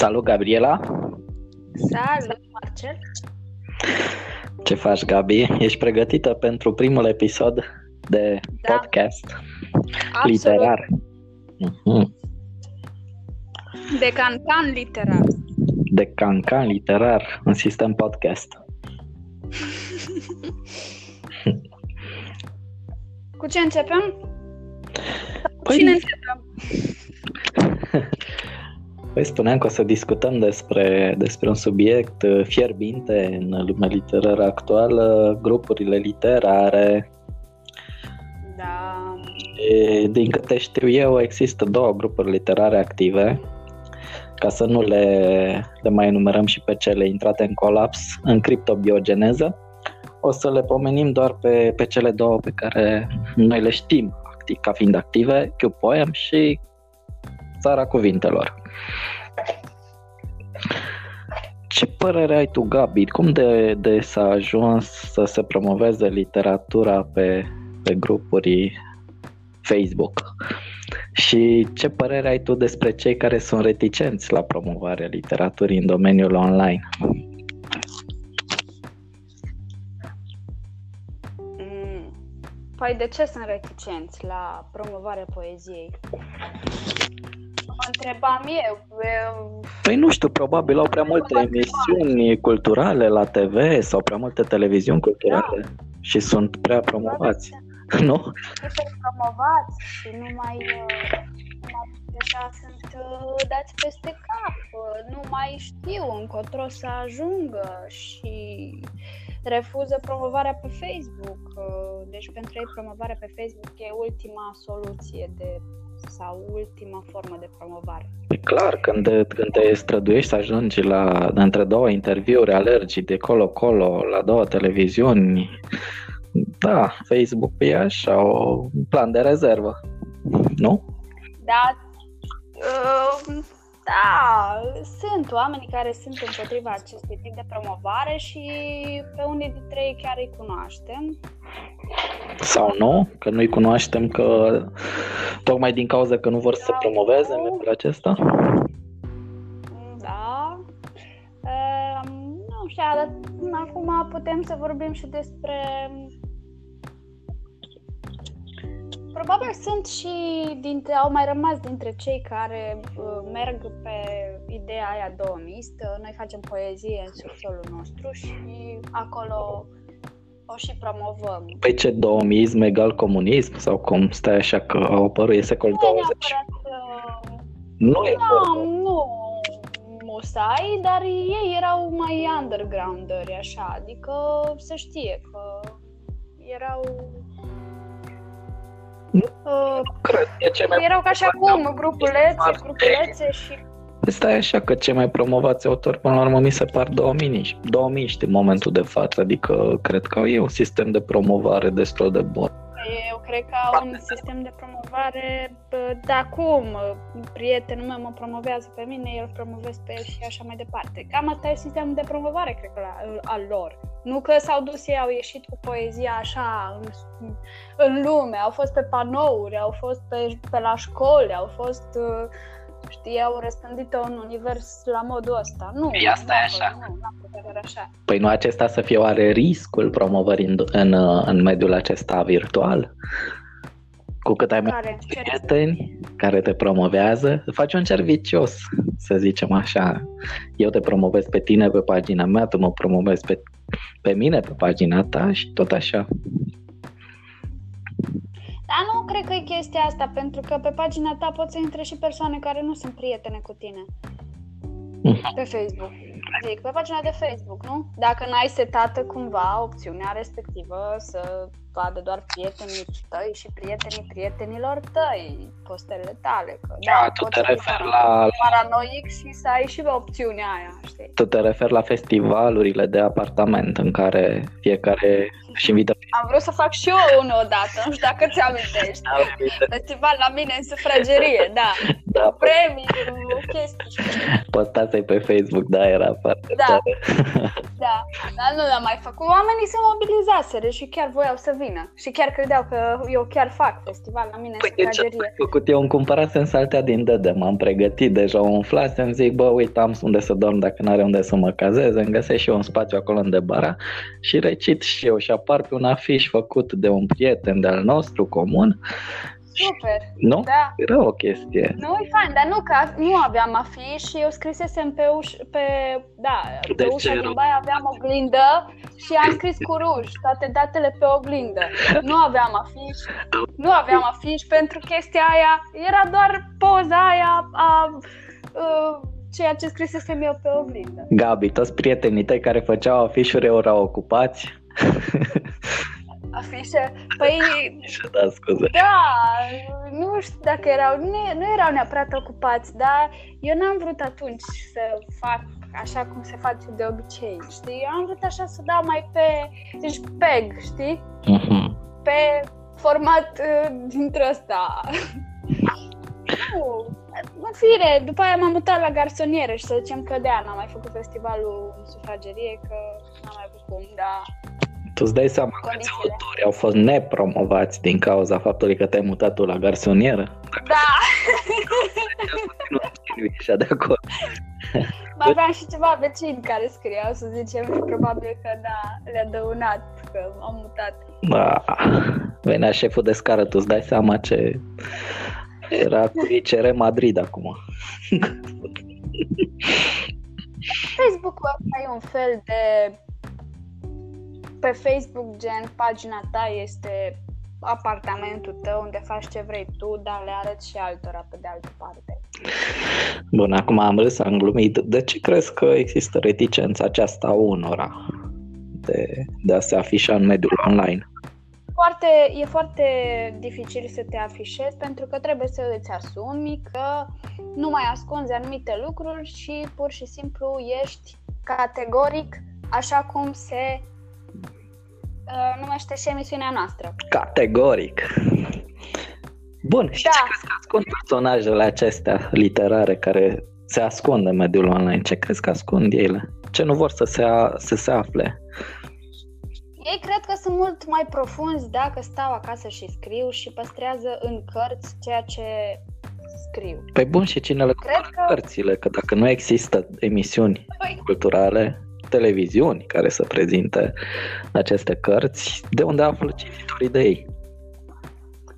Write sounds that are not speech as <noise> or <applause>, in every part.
Salut, Gabriela! Salut, Marcel! Ce faci, Gabi? Ești pregătită pentru primul episod de Da. podcast Absolut. literar? Mhm. De cancan literar. De cancan literar în sistem podcast. Cu ce începem? Păi- Cine începem? <laughs> Păi spuneam că o să discutăm despre, despre un subiect uh, fierbinte în lumea literară actuală, grupurile literare. Da. E, din câte știu eu, există două grupuri literare active, ca să nu le, le mai enumerăm și pe cele intrate în colaps, în criptobiogeneză. O să le pomenim doar pe, pe cele două pe care noi le știm activ, ca fiind active, Q-Poem și Țara Cuvintelor. Ce părere ai tu, Gabi? Cum de, de s-a ajuns să se promoveze literatura pe, pe grupuri Facebook? Și ce părere ai tu despre cei care sunt reticenți la promovarea literaturii în domeniul online? Mm. Păi de ce sunt reticenți la promovarea poeziei? Mă întrebam eu. eu Păi nu știu, probabil au prea multe emisiuni culturale la TV sau prea multe televiziuni culturale și sunt prea promovați, <laughs> nu? super promovați și nu mai, uh, nu mai deja sunt uh, dați peste cap, uh, nu mai știu încotro să ajungă și refuză promovarea pe Facebook. uh, Deci pentru ei promovarea pe Facebook e ultima soluție de sau ultima formă de promovare. E clar, când, când te străduiești să ajungi la între două interviuri, alergi de colo-colo la două televiziuni, da, Facebook e așa, un plan de rezervă, nu? Da, uh, da, sunt oameni care sunt împotriva acestui tip de promovare și pe unii dintre ei chiar îi cunoaștem. Sau nu? Că nu-i cunoaștem că tocmai din cauza că nu vor să promoveze mediul acesta? Da. Uh, nu știu, dar acum putem să vorbim și despre... Probabil sunt și dintre, au mai rămas dintre cei care uh, merg pe ideea aia douămistă. Noi facem poezie în subsolul nostru și acolo o și promovăm. Păi ce, douămism egal comunism? Sau cum stai așa că au apărut, e secol Nu e 20? neapărat uh, Nu e Nu, nu musai, dar ei erau mai undergrounderi, așa, adică să știe că erau... Nu Uh, cred, e ce mai erau ca și acum, grupulețe, Foarte. grupulețe și... Stai așa că cei mai promovați autori până la urmă mi se par 2000 2000 în momentul de față, adică cred că e un sistem de promovare destul de bun. Eu cred că au un sistem de promovare bă, de acum. Prietenul meu mă promovează pe mine, eu îl promovez pe el și așa mai departe. Cam asta e sistemul de promovare, cred că, la, al lor. Nu că s-au dus ei, au ieșit cu poezia așa în, în lume, au fost pe panouri, au fost pe, pe la școli, au fost, uh, știi, au răspândit-o în univers la modul ăsta. Nu, Păi asta e n-a așa. fost- Nu, n-a fost chiar așa. Păi nu acesta să fie oare riscul promovării în, în, în mediul acesta virtual? Cu cât ai mai Care? Ce? prieteni care te promovează, faci un cer vicios, să zicem așa. Eu te promovez pe tine pe pagina mea, tu mă promovezi pe, pe mine pe pagina ta și tot așa. Dar nu cred că e chestia asta, pentru că pe pagina ta pot să intre și persoane care nu sunt prietene cu tine. Mhm. Pe Facebook. Zic, pe pagina de Facebook, nu? Dacă n-ai setată cumva opțiunea respectivă să vadă doar prietenii tăi și prietenii prietenilor tăi, postele tale. Că, Da, tu poți te să fii referi parano- la, paranoic și să ai și opțiunea aia, știi? tu te referi la festivalurile de apartament în care fiecare își invită Am vrut să fac și eu unul odată, nu știu dacă ți-amintești. Festival la mine în sufragerie, da. <laughs> da, Premii, chestii. postați pe Facebook, da, era foarte Da. tare. <laughs> Da, dar nu l-am mai făcut. Oamenii se mobilizaseră și chiar voiau să vină. Și chiar credeau că eu chiar fac festival la mine păi, în ce făcut? Eu îmi cumpărasem saltea din Dădă, m-am pregătit deja, o umflasem, zic, bă, uite, am unde să dorm dacă nu are unde să mă cazez, îmi găsesc și eu un spațiu acolo în debara și recit și eu și apar pe un afiș făcut de un prieten de-al nostru comun Super. Nu? Da. Era o chestie. Nu, e fain, dar nu, că nu aveam afiș și eu scrisesem pe, uș, pe, da, pe de ușa din baie aveam oglindă și am scris cu ruj toate datele pe oglindă. Nu aveam afiș, nu aveam afiș pentru chestia aia, era doar poza aia a, a, a ceea ce scrisesem eu pe oglindă. Gabi, toți prietenii tăi care făceau afișuri erau ocupați? <laughs> afișe. Păi, <laughs> da, scuze. Da, nu știu dacă erau, nu, nu erau neapărat ocupați, dar eu n-am vrut atunci să fac așa cum se face de obicei, știi? Eu am vrut așa să dau mai pe, deci peg, știi? Uh-huh. Pe format uh, dintre ăsta. nu, în fire, după aia m-am mutat la garsonieră și să zicem că de-aia n-am mai făcut festivalul în sufragerie, că n-am mai avut cum, dar tu îți dai seama că autori au fost nepromovați din cauza faptului că te-ai mutat tu la garsonieră? Da! Nu așa de acord. Mai aveam și ceva vecini care scriau, să zicem, și probabil că da, le-a dăunat că am mutat. Da, venea șeful de scară, tu îți dai seama ce era cu ICR Madrid acum. Facebook-ul ăsta e un fel de pe Facebook, gen, pagina ta este apartamentul tău unde faci ce vrei tu, dar le arăți și altora pe de altă parte. Bun, acum am râs, am glumit. De ce crezi că există reticența aceasta a unora de, de a se afișa în mediul online? Foarte, e foarte dificil să te afișezi pentru că trebuie să îți asumi că nu mai ascunzi anumite lucruri și pur și simplu ești categoric așa cum se Uh, numește și emisiunea noastră. Categoric. Bun, și da. ce crezi că ascund personajele acestea literare care se ascund în mediul online? Ce crezi că ascund ele? Ce nu vor să se, a, să se afle? Ei cred că sunt mult mai profunzi dacă stau acasă și scriu și păstrează în cărți ceea ce scriu. Păi bun, și cine le cred că... cărțile? Că dacă nu există emisiuni păi... culturale, televiziuni care să prezinte aceste cărți, de unde află cititorii de ei?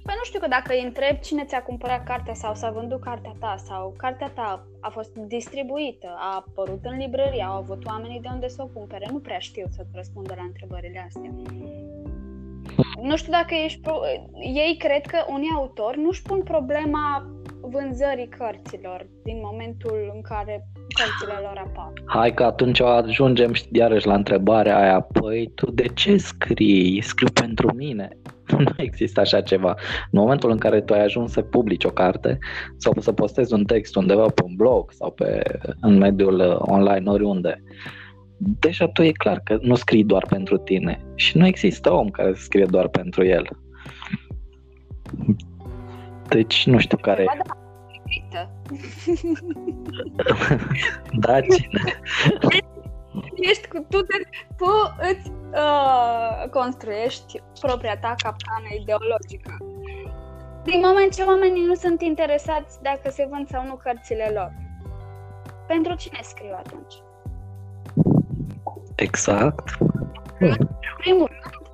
Păi nu știu că dacă îi întreb cine ți-a cumpărat cartea sau s-a vândut cartea ta sau cartea ta a fost distribuită, a apărut în librărie, au avut oamenii de unde să o cumpere, nu prea știu să răspundă la întrebările astea. Nu știu dacă ești pro... ei cred că unii autori nu-și pun problema vânzării cărților din momentul în care cărțile lor apar. Hai că atunci ajungem iarăși la întrebarea aia, păi tu de ce scrii? Scriu pentru mine. <laughs> Nu există așa ceva. În momentul în care tu ai ajuns să publici o carte sau să postezi un text undeva pe un blog sau pe, în mediul uh, online oriunde, deja tu e clar că nu scrii doar pentru tine și nu există om care scrie doar pentru el. Deci nu știu care... Ba <laughs> da, da, cine? Ești cu tu, te, tu îți uh, construiești propria ta capcană ideologică. Din moment ce oamenii nu sunt interesați dacă se vând sau nu cărțile lor, pentru cine scriu atunci? Exact. În primul rând,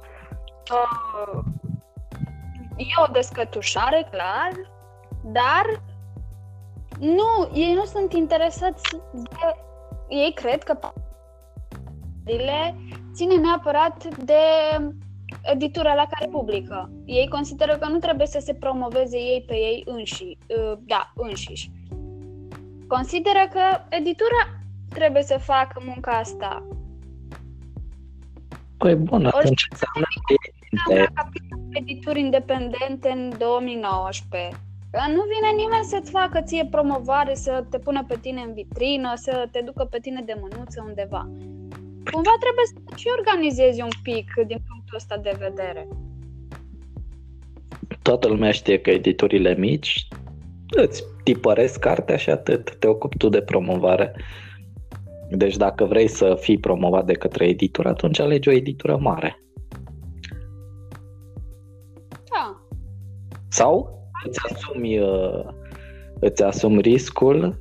uh, e o descătușare, clar, dar nu, ei nu sunt interesați de... Ei cred că le ține neapărat de editura la care publică. Ei consideră că nu trebuie să se promoveze ei pe ei înși, uh, da, înșiși. Consideră că editura trebuie să facă munca asta. Păi bun, atunci înseamnă edituri independente în 2019 Că nu vine nimeni să-ți facă ție promovare, să te pună pe tine în vitrină, să te ducă pe tine de mânuță undeva. Cumva trebuie să și organizezi un pic din punctul ăsta de vedere. Toată lumea știe că editurile mici îți tipăresc cartea și atât. Te ocupi tu de promovare. Deci dacă vrei să fii promovat de către editură, atunci alegi o editură mare. Sau îți asumi, uh, îți asumi riscul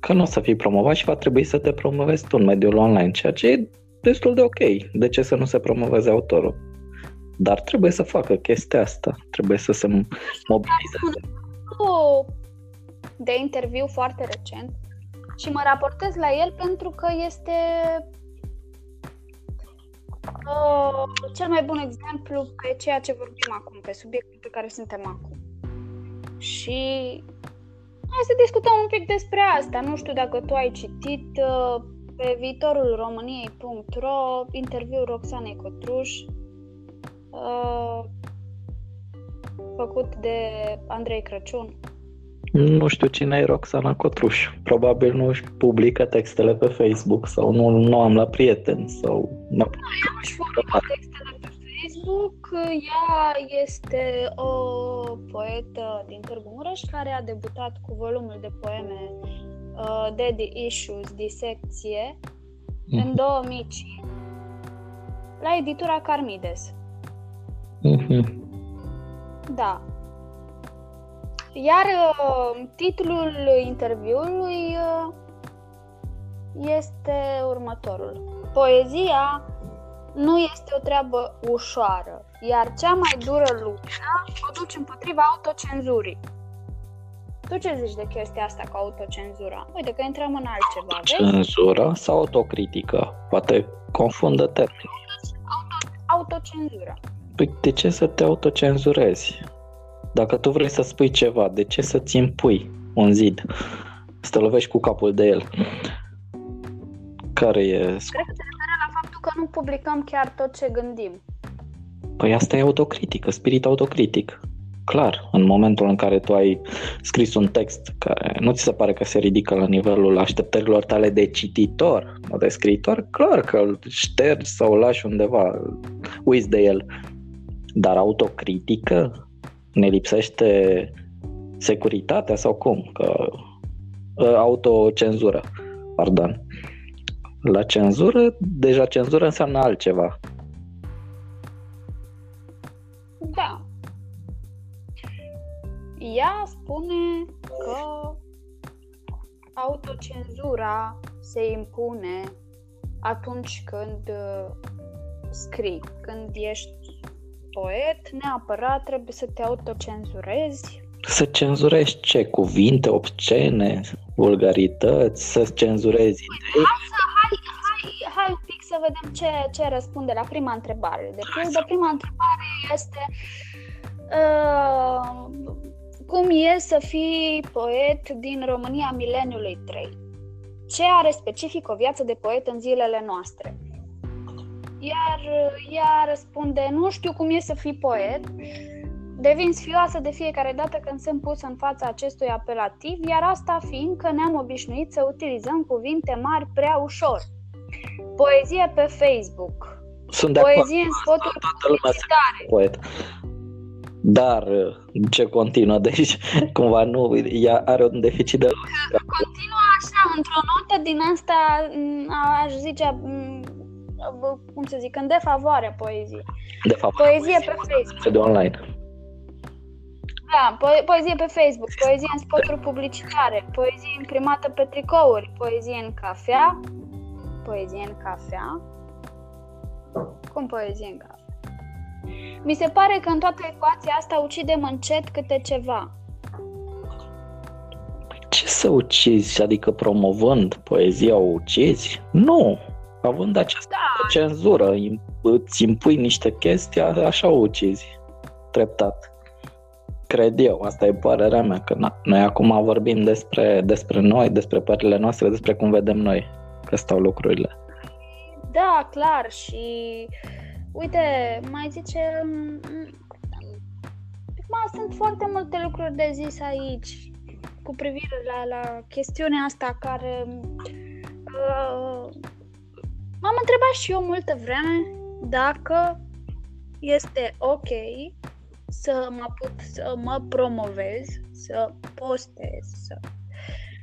că nu o să fii promovat și va trebui să te promovezi tu în mediul online, ceea ce e destul de ok. De ce să nu se promoveze autorul? Dar trebuie să facă chestia asta, trebuie să se mobilizeze. de interviu foarte recent și mă raportez la el pentru că este uh, cel mai bun exemplu pe ceea ce vorbim acum, pe subiectul pe care suntem acum. Și hai să discutăm un pic despre asta. Nu știu dacă tu ai citit uh, pe viitorul României.ro interviul Roxanei Cotruș uh, făcut de Andrei Crăciun. Nu știu cine e Roxana Cotruș. Probabil nu își publică textele pe Facebook sau nu, nu am la prieteni sau... Nu își publică textele pe Facebook. Ea este o poetă din Târgu Mureș care a debutat cu volumul de poeme uh, Daddy Issues, Disecție, mm. în 2005 la editura Carmides. Mm-hmm. Da. Iar uh, titlul interviului uh, este următorul. Poezia nu este o treabă ușoară, iar cea mai dură luptă o duci împotriva autocenzurii. Tu ce zici de chestia asta cu autocenzura? Uite că intrăm în altceva, vezi? Cenzura sau autocritică? Poate confundă termenii. Auto, autocenzura. Păi de ce să te autocenzurezi? Dacă tu vrei să spui ceva, de ce să-ți impui un zid? Să te lovești cu capul de el. Care e... Cred că se referă la faptul că nu publicăm chiar tot ce gândim. Păi asta e autocritică, spirit autocritic. Clar, în momentul în care tu ai scris un text care nu ți se pare că se ridică la nivelul așteptărilor tale de cititor, nu de scriitor, clar că îl ștergi sau îl lași undeva, uiți de el. Dar autocritică? Ne lipsește securitatea sau cum? Că ă, autocenzură, pardon. La cenzură, deja cenzură înseamnă altceva. Da. Ea spune că autocenzura se impune atunci când ă, scrii, când ești poet, neapărat trebuie să te autocenzurezi. Să cenzurezi ce? Cuvinte obscene, vulgarități, să cenzurezi idei? Hai, hai, hai un pic să vedem ce, ce răspunde la prima întrebare. De pildă, prima întrebare este uh, cum e să fii poet din România mileniului 3? Ce are specific o viață de poet în zilele noastre? Iar ea răspunde, nu știu cum e să fii poet, devin sfioasă de fiecare dată când sunt pusă în fața acestui apelativ, iar asta fiind că ne-am obișnuit să utilizăm cuvinte mari prea ușor. Poezie pe Facebook. Sunt de Poezie în spoturi publicitare. Poet. Dar ce continuă? Deci, <laughs> cumva nu, ea are un deficit de... Continuă așa, într-o notă din asta, aș zice, cum să zic, în defavoarea poeziei. Defavoarea poezie pe Facebook. De online. Da, po- poezie pe Facebook, poezie în spoturi publicitare, poezie imprimată pe tricouri, poezie în cafea, poezie în cafea. Cum poezie în cafea? Mi se pare că în toată ecuația asta ucidem încet câte ceva. Ce să ucizi? Adică promovând poezia o ucizi? Nu! Având această da. cenzură, îți impui niște chestii, așa o ucizi. Treptat. Cred eu, asta e părerea mea, că na, noi acum vorbim despre, despre noi, despre părerile noastre, despre cum vedem noi că stau lucrurile. Da, clar și uite, mai zice Acum sunt foarte multe lucruri de zis aici cu privire la, la chestiunea asta care uh, M-am întrebat și eu multă vreme dacă este ok să mă put să mă promovez, să postez, să...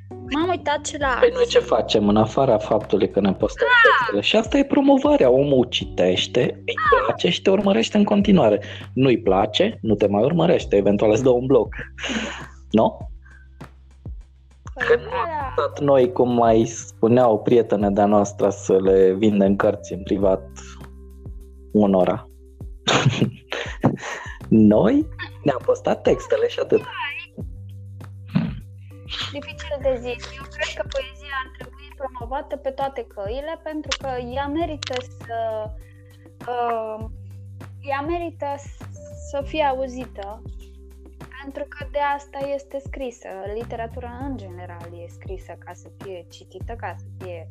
M-am uitat și la Păi noi ce facem în afara faptului că ne postăm da. textele? Și asta e promovarea. Omul citește, îi place și te urmărește în continuare. Nu-i place, nu te mai urmărește, eventual îți dă un bloc. Nu? Că nu am stat noi, cum mai spuneau prietene de-a noastră, să le vindem cărți în privat unora. <laughs> noi ne-am postat textele și atât. Dificil de zis. Eu cred că poezia ar trebui promovată pe toate căile pentru că ea merită să uh, ea merită să fie auzită pentru că de asta este scrisă. Literatura în general e scrisă ca să fie citită, ca să fie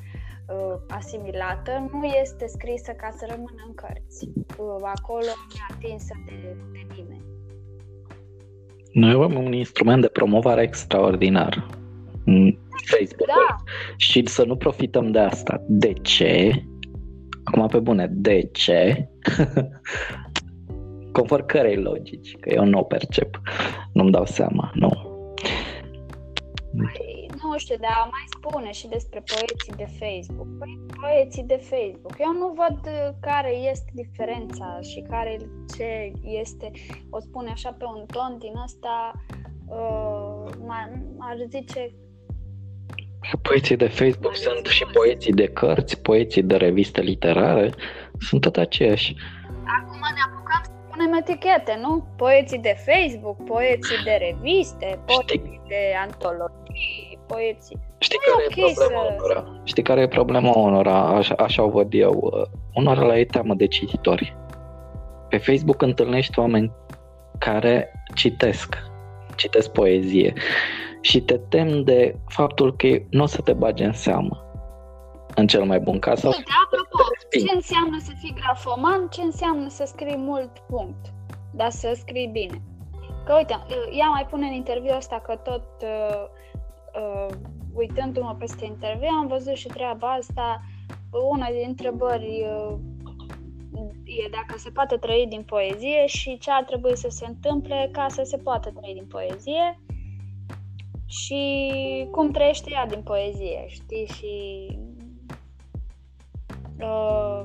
uh, asimilată, nu este scrisă ca să rămână în cărți. Uh, acolo e atinsă de, de nimeni. Noi avem un instrument de promovare extraordinar. Facebook. Da. Și să nu profităm de asta. De ce? Acum pe bune, de ce? <laughs> Conform cărei logici, că eu nu o percep. Nu-mi dau seama, nu. Păi, nu știu, dar mai spune și despre poeții de Facebook. Păi, poeții de Facebook. Eu nu văd care este diferența și care ce este, o spune așa pe un ton din ăsta, uh, ar zice Poeții de Facebook sunt și poeții de cărți, poeții de reviste literare, sunt tot aceiași. Acum ne apucăm să punem etichete, nu? Poeții de Facebook, poeții de reviste, poeții Știi... de antologii, poeții... Știi care e, okay e problema să... unora? Știi care e problema unora? Așa, așa o văd eu. Unora la e teamă de cititori. Pe Facebook întâlnești oameni care citesc, citesc poezie și te tem de faptul că nu o să te bage în seamă în cel mai bun caz. Sau Uite, apropo, ce înseamnă să fii grafoman, ce înseamnă să scrii mult punct, dar să scrii bine. Că uite, ea mai pune în interviu asta că tot uh, uh, uitându-mă peste interviu am văzut și treaba asta, una din întrebări uh, e dacă se poate trăi din poezie și ce ar trebui să se întâmple ca să se poată trăi din poezie și cum trăiește ea din poezie, știi? Și uh,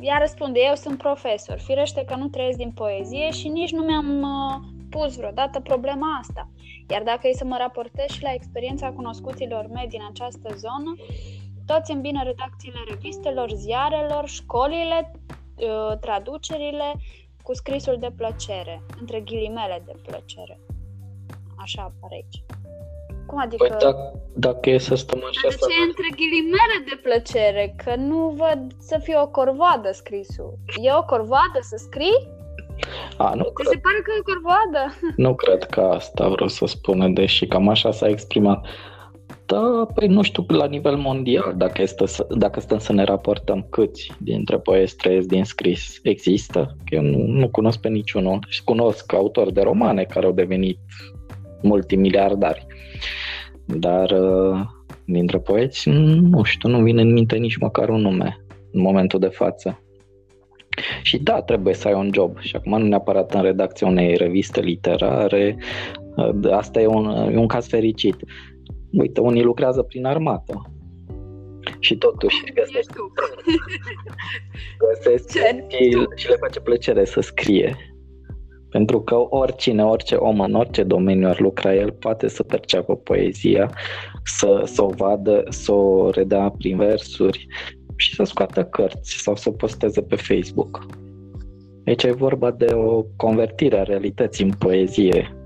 ea răspunde, eu sunt profesor, firește că nu trăiesc din poezie și nici nu mi-am uh, pus vreodată problema asta. Iar dacă e să mă raportez și la experiența cunoscuților mei din această zonă, toți îmbină redacțiile revistelor, ziarelor, școlile, uh, traducerile cu scrisul de plăcere, între ghilimele de plăcere. Așa apare aici. Cum adică? Păi dacă, dacă e să stăm așa De ce între ghilimele de plăcere? Că nu văd să fie o corvoadă scrisul. E o corvoadă să scrii? A, nu Ți cred. se pare că e o corvoadă? <laughs> Nu cred că asta vreau să spun, deși cam așa s-a exprimat. Da, păi nu știu la nivel mondial dacă, este să, dacă stăm să ne raportăm câți dintre poeți trăiesc din scris. Există? Că eu nu, nu cunosc pe niciunul. Și cunosc autori de romane care au devenit multimiliardari. Dar uh, dintre poeți, nu știu, nu vine în minte nici măcar un nume în momentul de față. Și da, trebuie să ai un job. Și acum nu neapărat în redacția unei reviste literare. Uh, asta e un, e un caz fericit. Uite, unii lucrează prin armată. Și totuși găsesc, <laughs> găsesc și, și le face plăcere să scrie. Pentru că oricine, orice om în orice domeniu ar lucra el poate să perceapă poezia, să, să o vadă, să o redea prin versuri și să scoată cărți sau să posteze pe Facebook. Aici e vorba de o convertire a realității în poezie.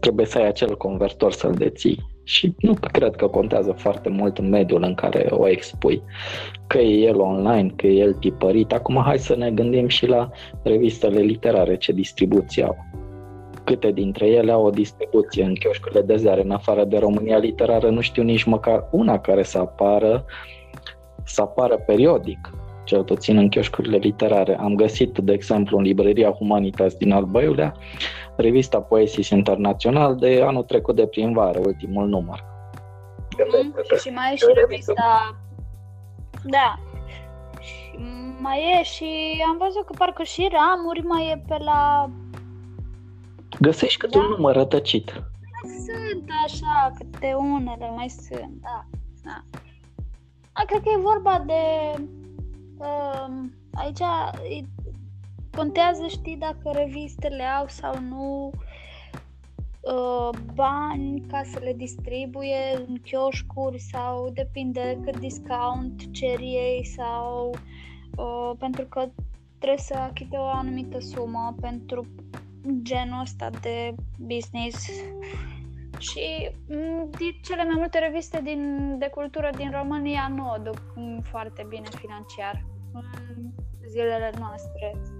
Trebuie să ai acel convertor să-l deții și nu cred că contează foarte mult în mediul în care o expui. Că e el online, că e el tipărit. Acum hai să ne gândim și la revistele literare, ce distribuție au. Câte dintre ele au o distribuție în chioșcurile de ziare, în afară de România literară, nu știu nici măcar una care să apară, să apară periodic, cel puțin în chioșcurile literare. Am găsit, de exemplu, în librăria Humanitas din Albăiulea, revista Poesis Internațional de anul trecut de primăvară, ultimul număr. Mm, și mai e și revista... Da. Și mai e și am văzut că parcă și ramuri mai e pe la... Găsești câte da. un număr rătăcit. mai sunt așa, câte unele mai sunt, da. da. A, cred că e vorba de... Uh, aici contează, știi, dacă revistele au sau nu uh, bani ca să le distribuie în chioșcuri sau depinde cât discount cer ei sau uh, pentru că trebuie să achite o anumită sumă pentru genul ăsta de business și mm, cele mai multe reviste din, de cultură din România nu o duc foarte bine financiar în zilele noastre.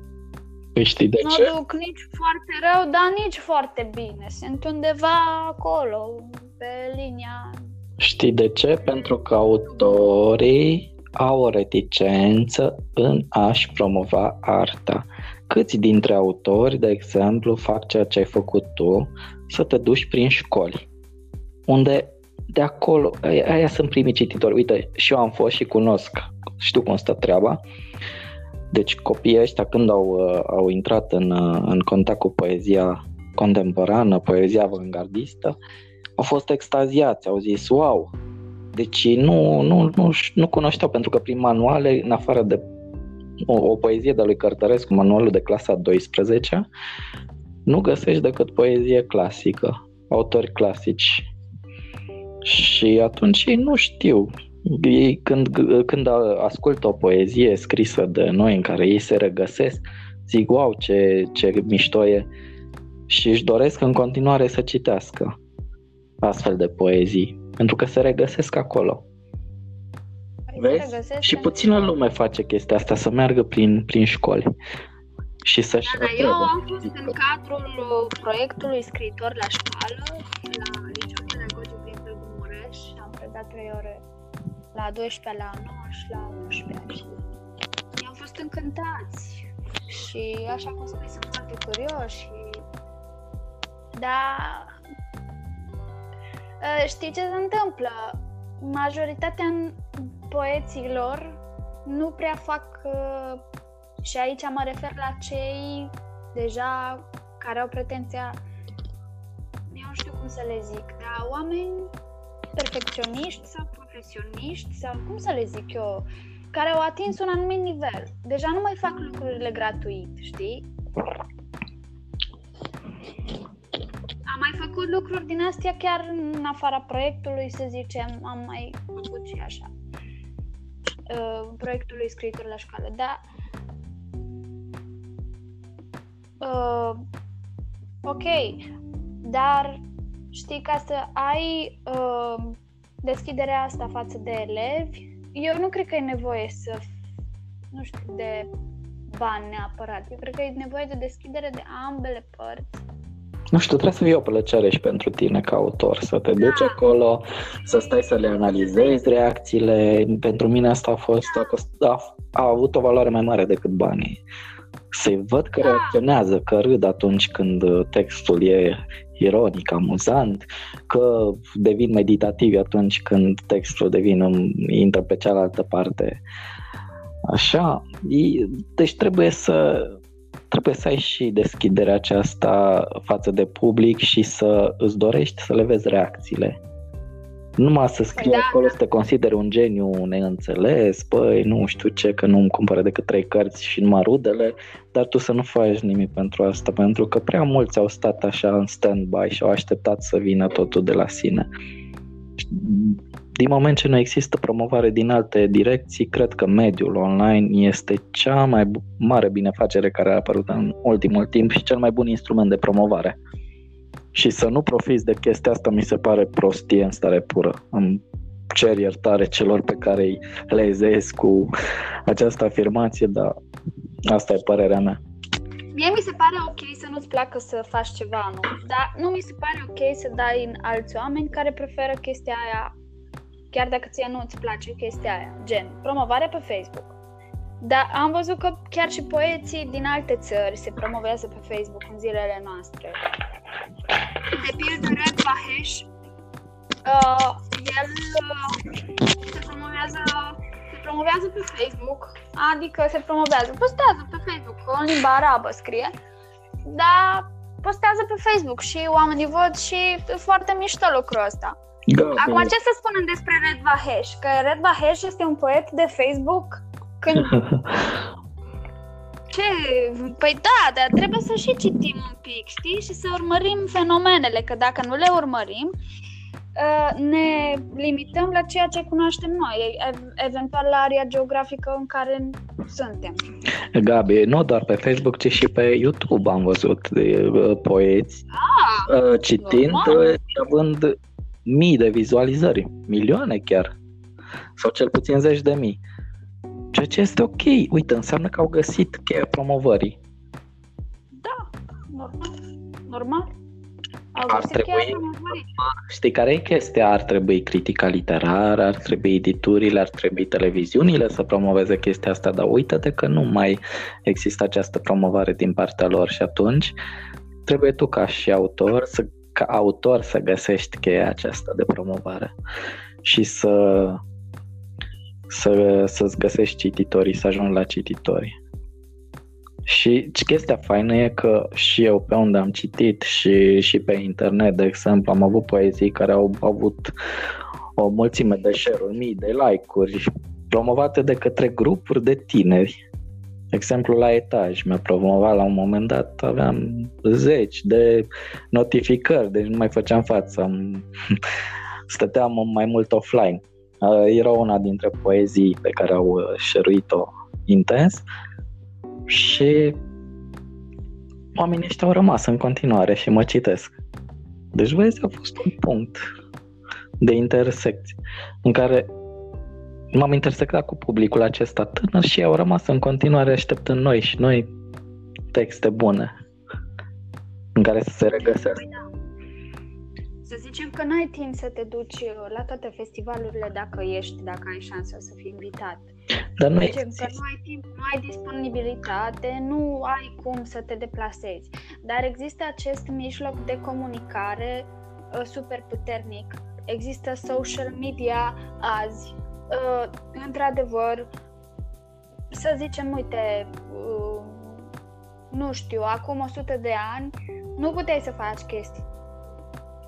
Păi știi de nu ce? Nu duc nici foarte rău, dar nici foarte bine. Sunt undeva acolo, pe linia... Știi de ce? Pentru că autorii au o reticență în a-și promova arta. Câți dintre autori, de exemplu, fac ceea ce ai făcut tu, să te duci prin școli, unde de acolo, aia, aia sunt primii cititori. Uite, și eu am fost și cunosc, știu cum stă treaba. Deci copiii ăștia când au, uh, au intrat în, uh, în contact cu poezia contemporană, poezia avangardistă, au fost extaziați, au zis, wow, deci nu, nu, nu, nu cunoșteau, pentru că prin manuale, în afară de o, o poezie de lui Cărtărescu, manualul de clasa 12, nu găsești decât poezie clasică, autori clasici. Și atunci ei nu știu. Ei când, când ascultă o poezie scrisă de noi în care ei se regăsesc, zic, wow, ce, ce mișto e și își doresc în continuare să citească astfel de poezii, pentru că se regăsesc acolo. Vezi? Și puțină lume face chestia asta, să meargă prin, prin școli și să-și da, da, eu am fost în cadrul proiectului scriitor la școală, la Liceul Pedagogic din Târgu Mureș, am predat 3 ore la 12 la 9 și la 11 și am fost încântați. Și așa cum spui, sunt foarte curioși. Și da, ă, știi ce se întâmplă? Majoritatea poeților nu prea fac uh, și aici mă refer la cei deja care au pretenția, eu nu știu cum să le zic, dar oameni perfecționiști sau profesioniști sau cum să le zic eu, care au atins un anumit nivel. Deja nu mai fac lucrurile gratuit, știi? Am mai făcut lucruri din astea chiar în afara proiectului, să zicem, am mai făcut și așa. Uh, proiectului scriitor la școală, dar uh, ok, dar știi, ca să ai uh, deschiderea asta față de elevi, eu nu cred că e nevoie să, nu știu, de bani neapărat. Eu cred că e nevoie de deschidere de ambele părți. Nu știu, trebuie să fie o plăcere și pentru tine ca autor, să te duci da. acolo, să stai să le analizezi reacțiile. Pentru mine asta a fost, a, a, a avut o valoare mai mare decât banii să-i văd că reacționează, că râd atunci când uh, textul e ironic, amuzant, că devin meditativ atunci când textul devine, intră pe cealaltă parte. Așa, deci trebuie să trebuie să ai și deschiderea aceasta față de public și să îți dorești să le vezi reacțiile. Numai să scrie da, acolo da. să te consideri un geniu neînțeles, păi nu știu ce, că nu-mi cumpără decât trei cărți și numai rudele, dar tu să nu faci nimic pentru asta, pentru că prea mulți au stat așa în stand-by și au așteptat să vină totul de la sine. Din moment ce nu există promovare din alte direcții, cred că mediul online este cea mai mare binefacere care a apărut în ultimul timp și cel mai bun instrument de promovare și să nu profiți de chestia asta mi se pare prostie în stare pură. Îmi cer iertare celor pe care le ezeiesc cu această afirmație, dar asta e părerea mea. Mie mi se pare ok să nu-ți placă să faci ceva nu, dar nu mi se pare ok să dai în alți oameni care preferă chestia aia, chiar dacă ție nu îți place chestia aia, gen promovare pe Facebook. Dar am văzut că chiar și poeții din alte țări se promovează pe Facebook în zilele noastre de pildă Red Bahesh, uh, el uh, se promovează se promovează pe Facebook, adică se promovează, postează pe Facebook, în limba arabă scrie, dar postează pe Facebook și oamenii văd și e foarte mișto lucrul ăsta. Gabi. Acum, ce să spunem despre Red Vahesh? Că Red Vahesh este un poet de Facebook? Când... Ce? Păi da, dar trebuie să și citim un pic, știi? Și să urmărim fenomenele, că dacă nu le urmărim, uh, ne limităm la ceea ce cunoaștem noi, eventual la area geografică în care suntem. Gabi, nu doar pe Facebook, ci și pe YouTube am văzut de uh, poeți ah, uh, citind normal. și având mii de vizualizări, milioane chiar, sau cel puțin zeci de mii. Ceea ce este ok. Uite, înseamnă că au găsit cheia promovării. Da, normal. Normal. Au Ar găsit trebui- chiar promovării. Știi care e chestia? Ar trebui critica literară, ar trebui editurile, ar trebui televiziunile să promoveze chestia asta, dar uită-te că nu mai există această promovare din partea lor și atunci trebuie tu ca și autor să, ca autor să găsești cheia aceasta de promovare și să, să, să-ți găsești cititorii, să ajungi la cititori. Și chestia faină e că și eu pe unde am citit și, și pe internet, de exemplu, am avut poezii care au, au avut o mulțime de share-uri, mii de like-uri promovate de către grupuri de tineri. De exemplu, la etaj mi-a promovat la un moment dat, aveam zeci de notificări, deci nu mai făceam față. Am- <laughs> Stăteam mai mult offline. Uh, Era una dintre poezii pe care au uh, share-uit-o intens și oamenii ăștia au rămas în continuare și mă citesc. Deci, vezi, a fost un punct de intersecție în care m-am intersectat cu publicul acesta tânăr și au rămas în continuare așteptând noi și noi texte bune în care să se regăsească. Păi da. Să zicem că n-ai timp să te duci uh, la toate festivalurile dacă ești, dacă ai șansa să fii invitat. Dar nu Zicem că există. nu ai timp, nu ai disponibilitate, nu ai cum să te deplasezi. Dar există acest mijloc de comunicare uh, super puternic. Există social media azi. Uh, într-adevăr, să zicem, uite, uh, nu știu, acum 100 de ani, nu puteai să faci chestii.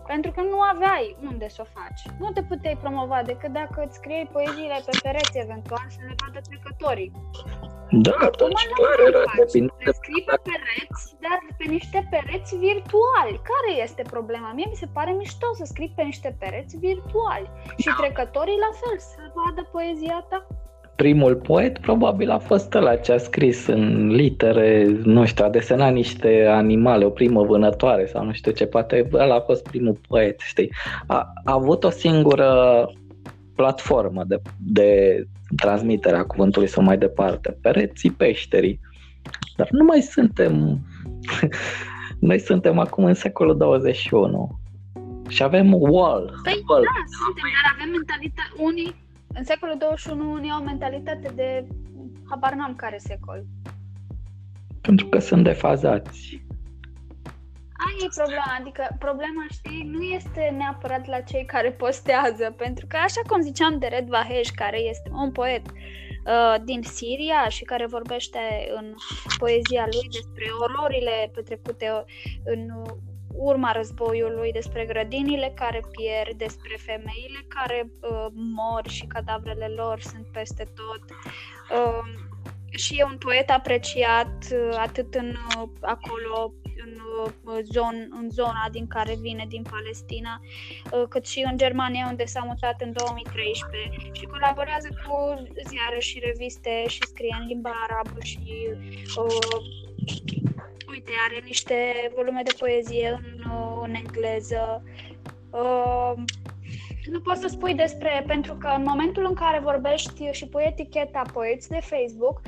Pentru că nu aveai unde să o faci. Nu te puteai promova decât dacă îți scriei poeziile pe pereți, eventual, să le vadă trecătorii. Da, Acum atunci nu clar mai era, faci. depinde Le scrii pe pereți, dar pe niște pereți virtuali. Care este problema? Mie mi se pare mișto să scrii pe niște pereți virtuali. Și Da. trecătorii la fel, să vadă poezia ta. Primul poet probabil a fost ăla ce a scris în litere, nu știu, a desenat niște animale, o primă vânătoare sau nu știu ce, poate ăla a fost primul poet, știi. A, a avut o singură platformă de, de transmitere a cuvântului sau mai departe, pereții peșterii. Dar nu mai suntem, <laughs> noi suntem acum în secolul 21 și avem wall. Păi wall. da, suntem, dar avem mentalitate, unii, în secolul 21, unii au mentalitate de, habar n-am care secol. Pentru că sunt defazați. Aia e problema, adică problema, știi, nu este neapărat la cei care postează, pentru că așa cum ziceam de Red Vahesh, care este un poet uh, din Siria și care vorbește în poezia lui despre ororile petrecute în urma războiului, despre grădinile care pierd, despre femeile care uh, mor și cadavrele lor sunt peste tot. Uh, și e un poet apreciat uh, atât în uh, acolo în, uh, zon, în zona din care vine, din Palestina, uh, cât și în Germania, unde s-a mutat în 2013 și colaborează cu ziare și reviste și scrie în limba arabă și uh, uite, are niște volume de poezie în, uh, în engleză. Uh, nu poți să spui despre, pentru că în momentul în care vorbești și pui eticheta poeți de Facebook,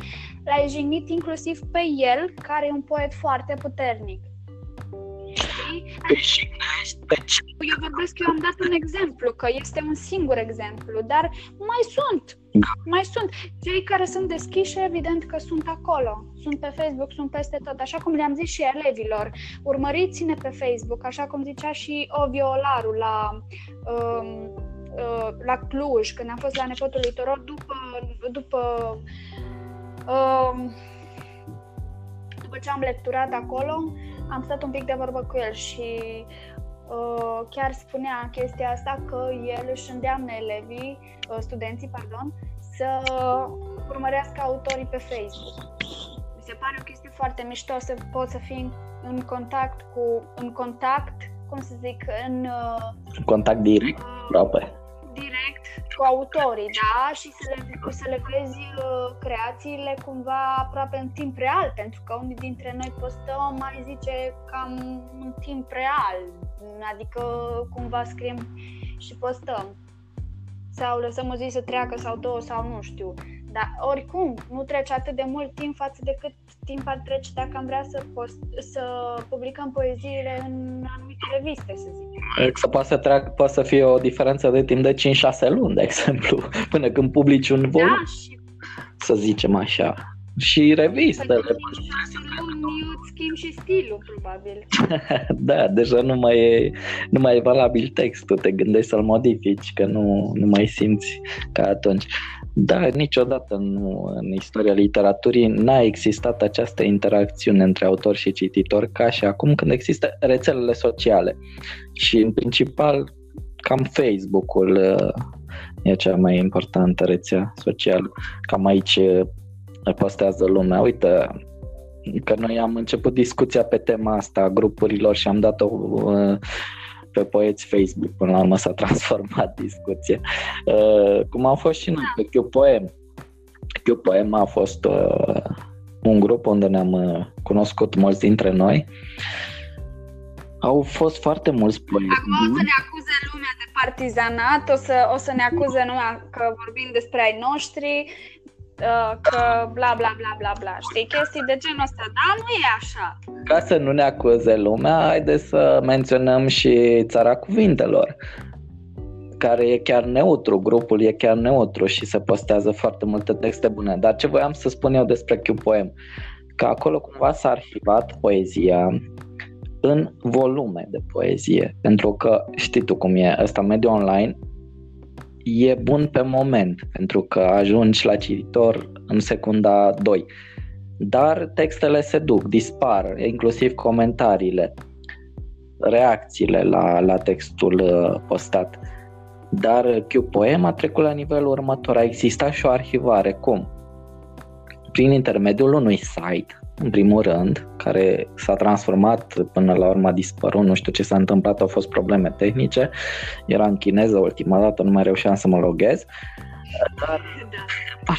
l-ai jignit inclusiv pe el, care e un poet foarte puternic. Știi? Îi jignești pe ce- Eu vorbesc, eu am dat un exemplu, că este un singur exemplu, dar mai sunt. Mai sunt. Cei care sunt deschiși, evident că sunt acolo. Sunt pe Facebook, sunt peste tot. Așa cum le-am zis și elevilor, urmăriți-ne pe Facebook, așa cum zicea și Ovi Olaru la, um, uh, la Cluj, când am fost la nepotul lui Toror, după, după um, după ce am lecturat acolo, am stat un pic de vorbă cu el și uh, chiar spunea chestia asta că el își îndeamnă elevii, uh, studenții, pardon, să urmărească autorii pe Facebook. Mi se pare o chestie foarte mișto să poți să fii în contact cu, în contact, cum să zic, în... Uh, contact direct, uh, aproape direct cu autorii, da? Și să le, să le vezi uh, creațiile cumva aproape în timp real, pentru că unii dintre noi postăm, mai zice, cam în timp real, adică cumva scriem și postăm. Sau lăsăm o zi să treacă sau două sau nu știu. Dar oricum, nu trece atât de mult timp față de cât timp ar trece dacă am vrea să, post, să publicăm poeziile în anumite reviste, să zic. Să poate să, treacă, poate să fie o diferență de timp de 5-6 luni, de exemplu, <laughs> până când publici un volum, da, și... să zicem așa. Și revistele. Păi, schimb și stilul, probabil. <laughs> da, deja nu mai, e, nu mai e valabil textul, te gândești să-l modifici, că nu, nu mai simți ca atunci. Da, niciodată nu, în istoria literaturii n-a existat această interacțiune între autor și cititor ca și acum când există rețelele sociale. Și în principal cam Facebook-ul uh, e cea mai importantă rețea socială. Cam aici uh, postează lumea. Uite, că noi am început discuția pe tema asta a grupurilor și am dat-o uh, pe poeți Facebook, până la urmă s-a transformat <laughs> discuția. Uh, cum am fost și noi pe Q Poem. Q Poem a fost uh, un grup unde ne-am uh, cunoscut mulți dintre noi. Au fost foarte mulți poeți. Acum o să ne acuze lumea de partizanat, o să, o să ne acuze lumea că vorbim despre ai noștri, Uh, că bla bla bla bla bla, știi, chestii de genul ăsta, dar nu e așa. Ca să nu ne acuze lumea, haide să menționăm și țara cuvintelor care e chiar neutru, grupul e chiar neutru și se postează foarte multe texte bune. Dar ce voiam să spun eu despre Q-Poem? Că acolo cumva s-a arhivat poezia în volume de poezie, pentru că știi tu cum e, ăsta mediul online e bun pe moment, pentru că ajungi la cititor în secunda 2. Dar textele se duc, dispar, inclusiv comentariile, reacțiile la, la textul uh, postat. Dar Q-Poem a trecut la nivelul următor. A existat și o arhivare. Cum? Prin intermediul unui site în primul rând, care s-a transformat până la urmă a dispărut, nu știu ce s-a întâmplat, au fost probleme tehnice, era în chineză ultima dată, nu mai reușeam să mă loghez. Dar da,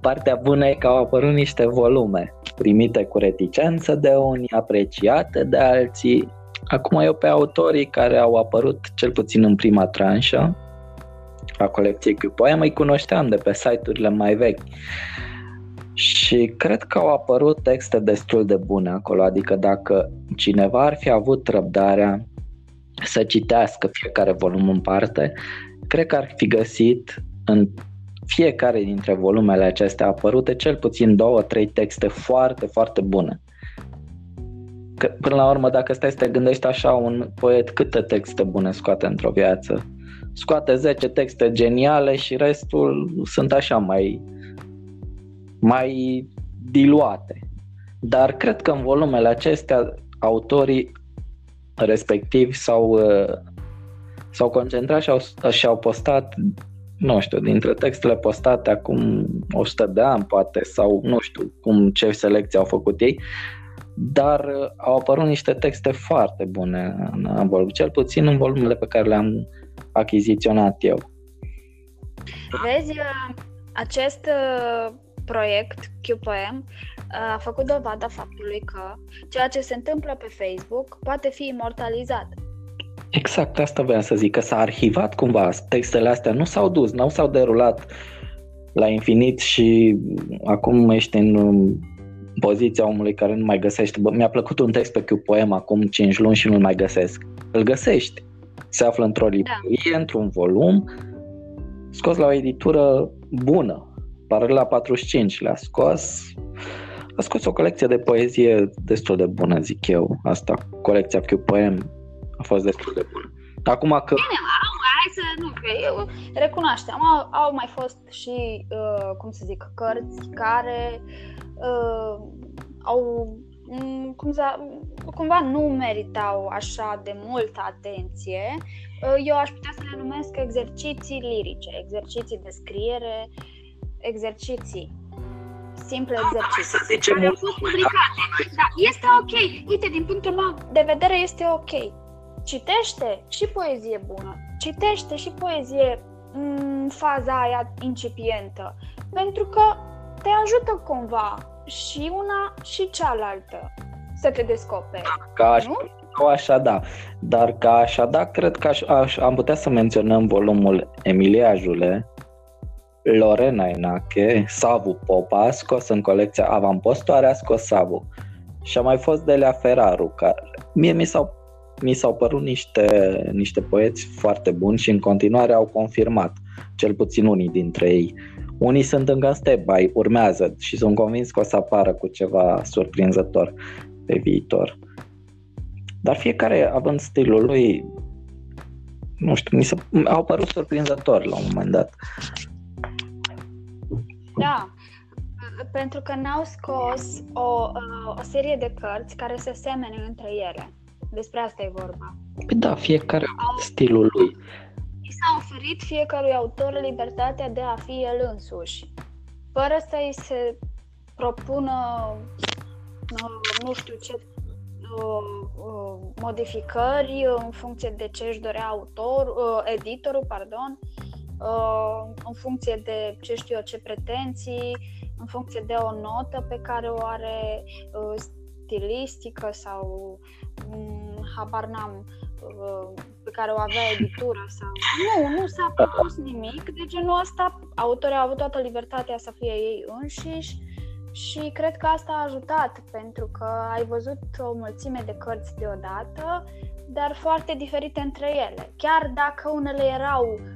partea bună e că au apărut niște volume primite cu reticență de unii, apreciate de alții. Acum eu pe autorii care au apărut cel puțin în prima tranșă a colecției Q-Poem îi cunoșteam de pe site-urile mai vechi și cred că au apărut texte destul de bune acolo, adică dacă cineva ar fi avut răbdarea să citească fiecare volum în parte, cred că ar fi găsit în fiecare dintre volumele acestea apărute cel puțin două, trei texte foarte, foarte bune. Că, până la urmă, dacă stai să te gândești așa, un poet câte texte bune scoate într-o viață? Scoate 10 texte geniale și restul sunt așa mai mai diluate. Dar cred că în volumele acestea autorii respectivi s-au, uh, s-au concentrat și au, și au postat, nu știu, dintre textele postate acum 100 de ani poate sau nu știu cum ce selecție au făcut ei, dar uh, au apărut niște texte foarte bune în volum, cel puțin în volumele pe care le-am achiziționat eu. Vezi, uh, acest proiect QPM a făcut dovada faptului că ceea ce se întâmplă pe Facebook poate fi imortalizat. Exact asta voiam să zic, că s-a arhivat cumva, textele astea nu s-au dus, nu s-au derulat la infinit și acum ești în poziția omului care nu mai găsește. Bă, mi-a plăcut un text pe QPM acum 5 luni și nu-l mai găsesc. Îl găsești. Se află într-o librărie, da. într-un volum, scos la o editură bună, Paralela 45 le-a scos. A scos o colecție de poezie destul de bună, zic eu. Asta, colecția Q Poem a fost destul de bună. Acum că... Bine, hai să nu, că eu recunoaștem, au, au mai fost și, uh, cum să zic, cărți care uh, au mm, cum za, cumva nu meritau așa de multă atenție. Uh, eu aș putea să le numesc exerciții lirice, exerciții de scriere, exerciții simple exerciții. Să zicem, care au fost publicate. Da, este ok. Uite, din punctul meu de vedere este ok. Citește și poezie bună. Citește și poezie în faza aia incipientă. Pentru că te ajută cumva și una și cealaltă să te descoperi. Ca așa, Nu? Ca așa, da. Dar ca așa, da, cred că aș, aș, am putea să menționăm volumul Emilia Jule, Lorena Enache, Savu Popa, a scos în colecția Avampostoare, a scos Savu. Și a mai fost Delia Ferraru, care mie mi s-au, mi s-au părut niște, niște poeți foarte buni și în continuare au confirmat, cel puțin unii dintre ei. Unii sunt încă în stand-by, urmează și sunt convins că o să apară cu ceva surprinzător pe viitor. Dar fiecare având stilul lui, nu știu, mi se, au părut surprinzător la un moment dat. Da, pentru că n-au scos o, o serie de cărți care să semene între ele. Despre asta e vorba. Păi da, fiecare având stilul lui. I s-a oferit fiecărui autor libertatea de a fi el însuși, fără să-i se propună, uh, nu știu ce, uh, uh, modificări în funcție de ce își dorea autor, uh, editorul, pardon, uh, în funcție de ce știu eu, ce pretenții, în funcție de o notă pe care o are uh, stilistică sau um, habar n-am uh, pe care o avea editura sau... Nu, nu s-a propus nimic de genul ăsta. Autorii au avut toată libertatea să fie ei înșiși și cred că asta a ajutat pentru că ai văzut o mulțime de cărți deodată, dar foarte diferite între ele. Chiar dacă unele erau uh, uh,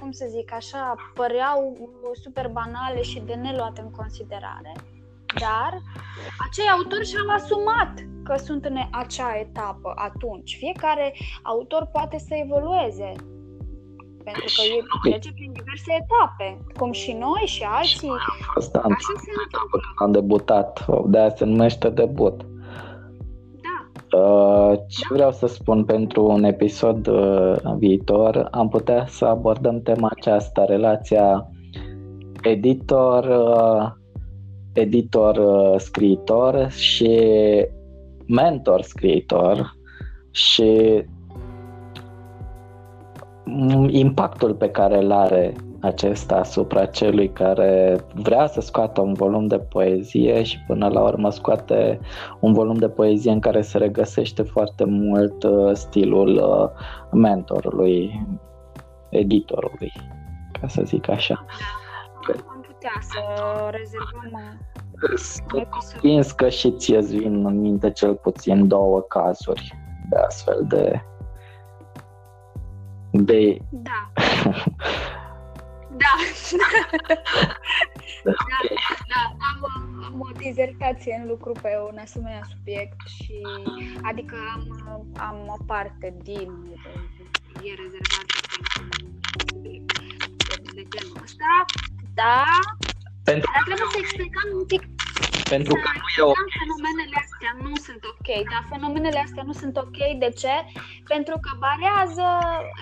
cum să zic așa, păreau uh, super banale și de neluat în considerare. Dar acei autori și-au asumat că sunt în acea etapă atunci. Fiecare autor poate să evolueze. Pentru că el trece prin diverse etape, cum și noi și alții. Asta am, Așa se întâmplă. am debutat, de aia se numește debut. Da. Uh, Ce vreau să spun pentru un episod uh, viitor, am putea să abordăm tema aceasta, relația editor, uh, editor uh, scriitor și mentor scriitor și mm, impactul pe care îl are acesta asupra celui care vrea să scoată un volum de poezie și până la urmă scoate un volum de poezie în care se regăsește foarte mult uh, stilul uh, mentorului, editorului, ca să zic așa. Am putea să rezervăm Sunt convins că și ție îți vin în minte cel puțin două cazuri de astfel de de Da. <laughs> <laughs> Da. da, da, am, am o dizertație în lucru pe un asemenea subiect și adică am, am o parte din e rezervată pentru subiect de genul ăsta, da, pentru, dar trebuie să explicăm un pic pentru că nu e o Da, fenomenele astea nu sunt ok, dar fenomenele astea nu sunt ok. De ce? Pentru că barează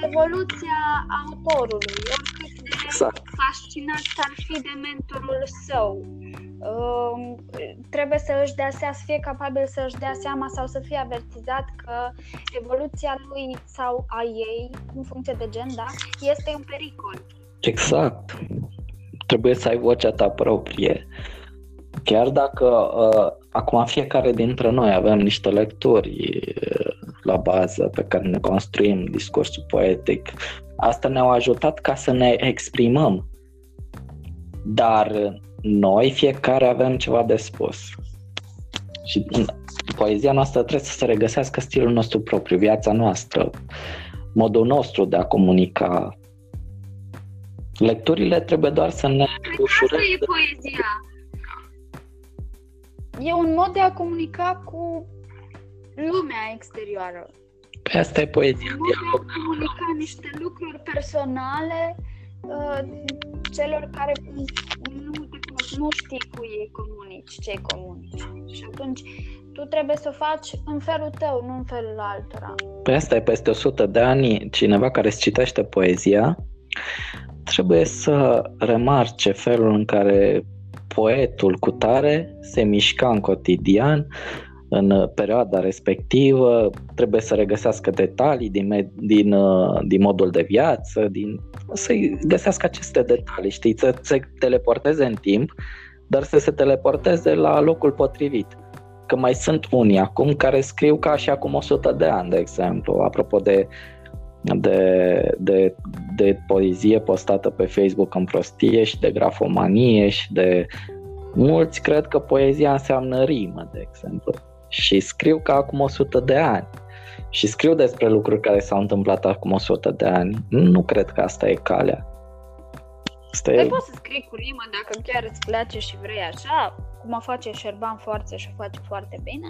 evoluția autorului, oricât de Exact. fascinat ar fi de mentorul său. Um, trebuie să își dea seama, să fie capabil să își dea seama sau să fie avertizat că evoluția lui sau a ei, în funcție de gen, da, este un pericol. Exact. Trebuie să ai vocea ta proprie. Chiar dacă uh, acum fiecare dintre noi avem niște lecturi uh, la bază pe care ne construim discursul poetic, asta ne-au ajutat ca să ne exprimăm. Dar noi fiecare avem ceva de spus. Și în poezia noastră trebuie să se regăsească stilul nostru propriu, viața noastră, modul nostru de a comunica. Lecturile trebuie doar să ne Cred că asta ușureze e poezia. E un mod de a comunica cu lumea exterioară. Pe asta e poezia, Un mod de dialog. a comunica niște lucruri personale uh, celor care nu te cunosc nu știi cu ei comunici, ce comunici. Și atunci tu trebuie să o faci în felul tău, nu în felul altora. Păi asta e peste 100 de ani, cineva care îți citește poezia trebuie să remarce felul în care poetul cu tare se mișca în cotidian, în perioada respectivă, trebuie să regăsească detalii din, din, din modul de viață, din, să găsească aceste detalii, știi, să se teleporteze în timp, dar să se teleporteze la locul potrivit. Că mai sunt unii acum care scriu ca și acum 100 de ani, de exemplu, apropo de de, de, de poezie postată pe Facebook în prostie și de grafomanie și de mulți cred că poezia înseamnă rimă, de exemplu. Și scriu ca acum 100 de ani. Și scriu despre lucruri care s-au întâmplat acum 100 de ani. Nu cred că asta e calea. Asta păi e... poți să scrii cu rimă dacă chiar îți place și vrei așa, cum o face Șerban Forță și o face foarte bine.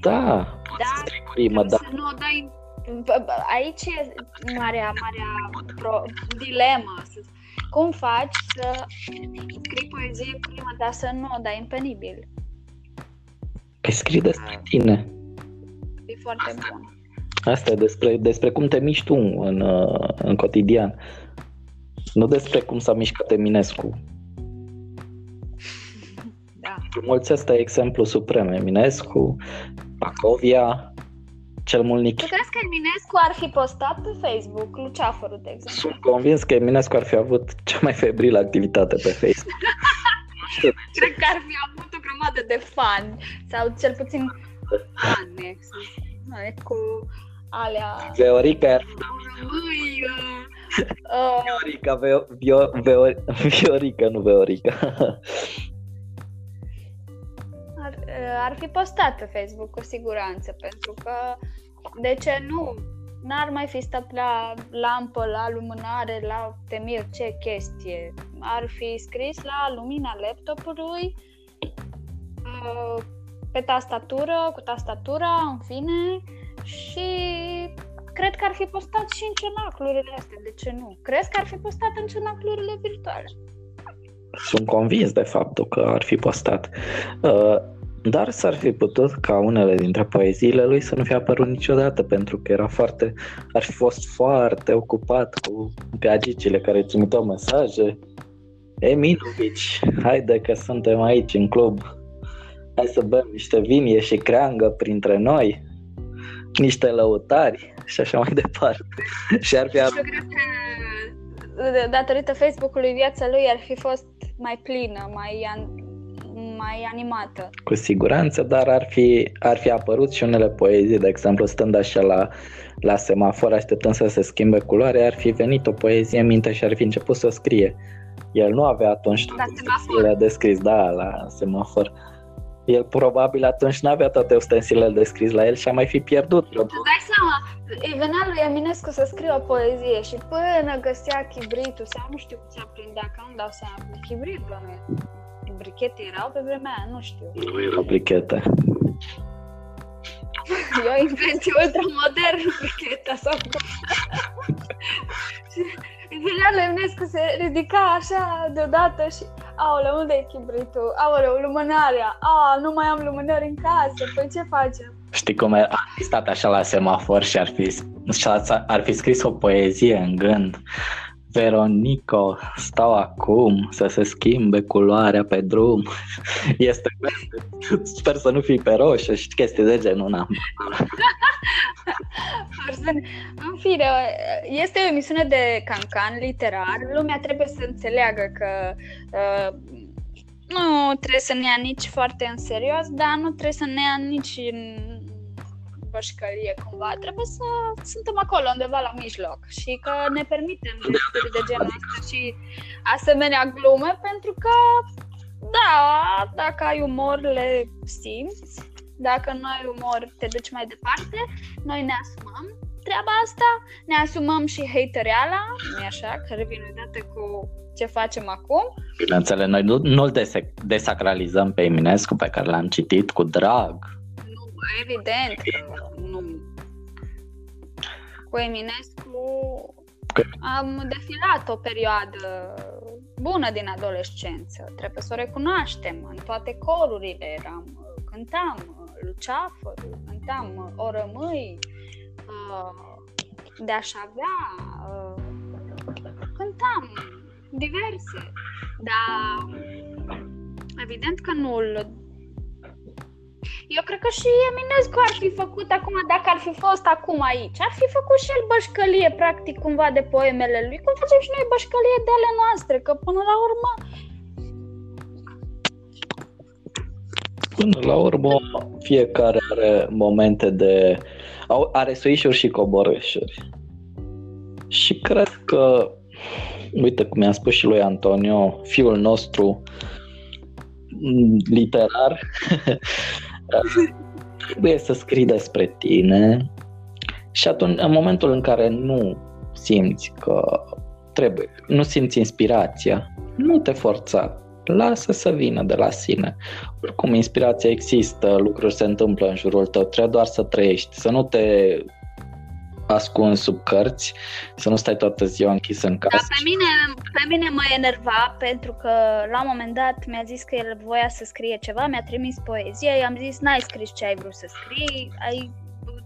Da, poți da, să scrii cu rimă, dar... Să nu o dai aici e marea, marea pro, dilemă. Cum faci să scrii poezie prima, dar să nu o dai în penibil? Păi scrii despre tine. E foarte Asta. bun. Asta e despre, despre cum te miști tu în, în cotidian. Nu despre cum s-a mișcat Eminescu. <laughs> Da. Mulți ăsta e exemplu suprem. Eminescu, Pacovia, cel mult Nichi. Tu crezi că Eminescu ar fi postat pe Facebook Luceafărul, de exemplu? Sunt convins că Eminescu ar fi avut cea mai febrilă activitate pe Facebook. <laughs> Cred că ar fi avut o grămadă de fan sau cel puțin fan, cu alea... Veorica ar fi... Uh, Viorica, Veo, Vio, Veo, Viorica, nu Veorica. <laughs> ar, ar fi postat pe Facebook cu siguranță, pentru că de ce nu? N-ar mai fi stat la lampă, la lumânare, la temir, ce chestie. Ar fi scris la lumina laptopului, uh, pe tastatură, cu tastatura, în fine, și cred că ar fi postat și în cenaclurile astea, de ce nu? Crezi că ar fi postat în cenaclurile virtuale? Sunt convins de faptul că ar fi postat. Uh, dar s-ar fi putut ca unele dintre poeziile lui să nu fie apărut niciodată, pentru că era foarte, ar fi fost foarte ocupat cu gagicile care îți trimiteau mesaje. Eminovici, haide că suntem aici în club. Hai să bem niște vinie și creangă printre noi, niște lăutari și așa mai <laughs> departe. și ar fi... Și cred că datorită Facebook-ului viața lui ar fi fost mai plină, mai mai animată. Cu siguranță, dar ar fi, ar fi apărut și unele poezii, de exemplu, stând așa la, la semafor, așteptând să se schimbe culoare, ar fi venit o poezie în minte și ar fi început să scrie. El nu avea atunci toate ustensilele de scris, da, la semafor. El probabil atunci nu avea toate ustensilele de scris la el și a mai fi pierdut. Tu dai seama, îi venea lui Eminescu să scrie o poezie și până găsea chibritul sau nu știu ce aprindea, că nu dau seama, chibrit bănuie brichete erau pe vremea aia, nu știu. Nu erau brichete. E o invenție ultramodern, bricheta sau Și venea Lemnescu se ridica așa deodată și Aoleu, unde e chibritul? Aoleu, lumânarea. A, nu mai am lumânări în casă. Păi ce facem? Știi cum ar fi stat așa la semafor și ar fi, ar fi scris o poezie în gând Veronico, stau acum să se schimbe culoarea pe drum. Este Sper să nu fii pe roșu și chestii de genul. Na. în fine, este o emisiune de cancan literar. Lumea trebuie să înțeleagă că uh, nu trebuie să ne ia nici foarte în serios, dar nu trebuie să ne ia nici în bășcălie cumva, trebuie să suntem acolo undeva la mijloc și că ne permitem gesturi de genul ăsta și asemenea glume pentru că da, dacă ai umor le simți, dacă nu ai umor te duci mai departe, noi ne asumăm treaba asta, ne asumăm și hatereala, nu așa, care vine odată cu ce facem acum. Bineînțeles, noi nu, nu-l desacralizăm pe Eminescu pe care l-am citit cu drag, evident că nu. Cu Eminescu... Am defilat o perioadă bună din adolescență, trebuie să o recunoaștem. În toate corurile eram, cântam luceafărul, cântam O rămâi, de a-și avea, cântam diverse, dar evident că nu eu cred că și Eminescu ar fi făcut acum, dacă ar fi fost acum aici, ar fi făcut și el bășcălie, practic, cumva de poemele lui, cum facem și noi bășcălie de ale noastre, că până la urmă... Până la urmă, fiecare are momente de... are suișuri și coborâșuri. Și cred că, uite cum mi-a spus și lui Antonio, fiul nostru literar <laughs> <laughs> trebuie să scrii despre tine și atunci, în momentul în care nu simți că trebuie, nu simți inspirația, nu te forța, lasă să vină de la sine. Oricum, inspirația există, lucruri se întâmplă în jurul tău, trebuie doar să trăiești, să nu te ascuns sub cărți, să nu stai toată ziua închis în casă. Da, pe mine, pe mine mă enerva pentru că la un moment dat mi-a zis că el voia să scrie ceva, mi-a trimis poezie, i-am zis n-ai scris ce ai vrut să scrii, ai,